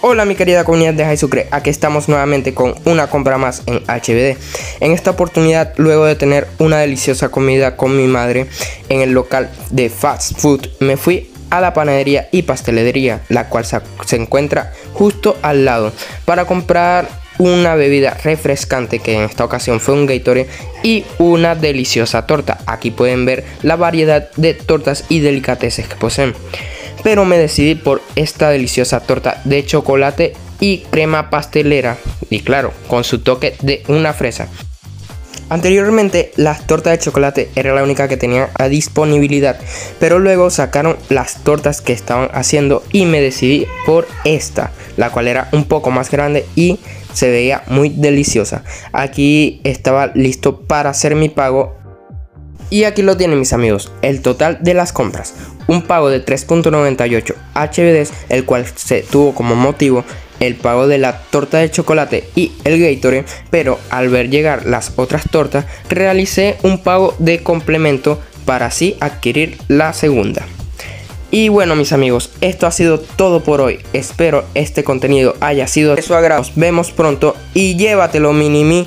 Hola mi querida comunidad de Sucre, aquí estamos nuevamente con una compra más en HBD. En esta oportunidad, luego de tener una deliciosa comida con mi madre en el local de fast food, me fui a la panadería y pastelería, la cual se, encuentra justo al lado, para comprar una bebida refrescante que en esta ocasión fue un Gatorade y una deliciosa torta. Aquí pueden ver la variedad de tortas y delicateces que poseen pero me decidí por esta deliciosa torta de chocolate y crema pastelera y claro, con su toque de una fresa. Anteriormente las tortas de chocolate era la única que tenía a disponibilidad, pero luego sacaron las tortas que estaban haciendo y me decidí por esta, la cual era un poco más grande y se veía muy deliciosa. Aquí estaba listo para hacer mi pago y aquí lo tienen mis amigos, el total de las compras. Un pago de 3.98 HBDs, el cual se tuvo como motivo el pago de la torta de chocolate y el Gatorade, pero al ver llegar las otras tortas, realicé un pago de complemento para así adquirir la segunda. Y bueno mis amigos, esto ha sido todo por hoy. Espero este contenido haya sido de su agrado. Nos vemos pronto y llévatelo mini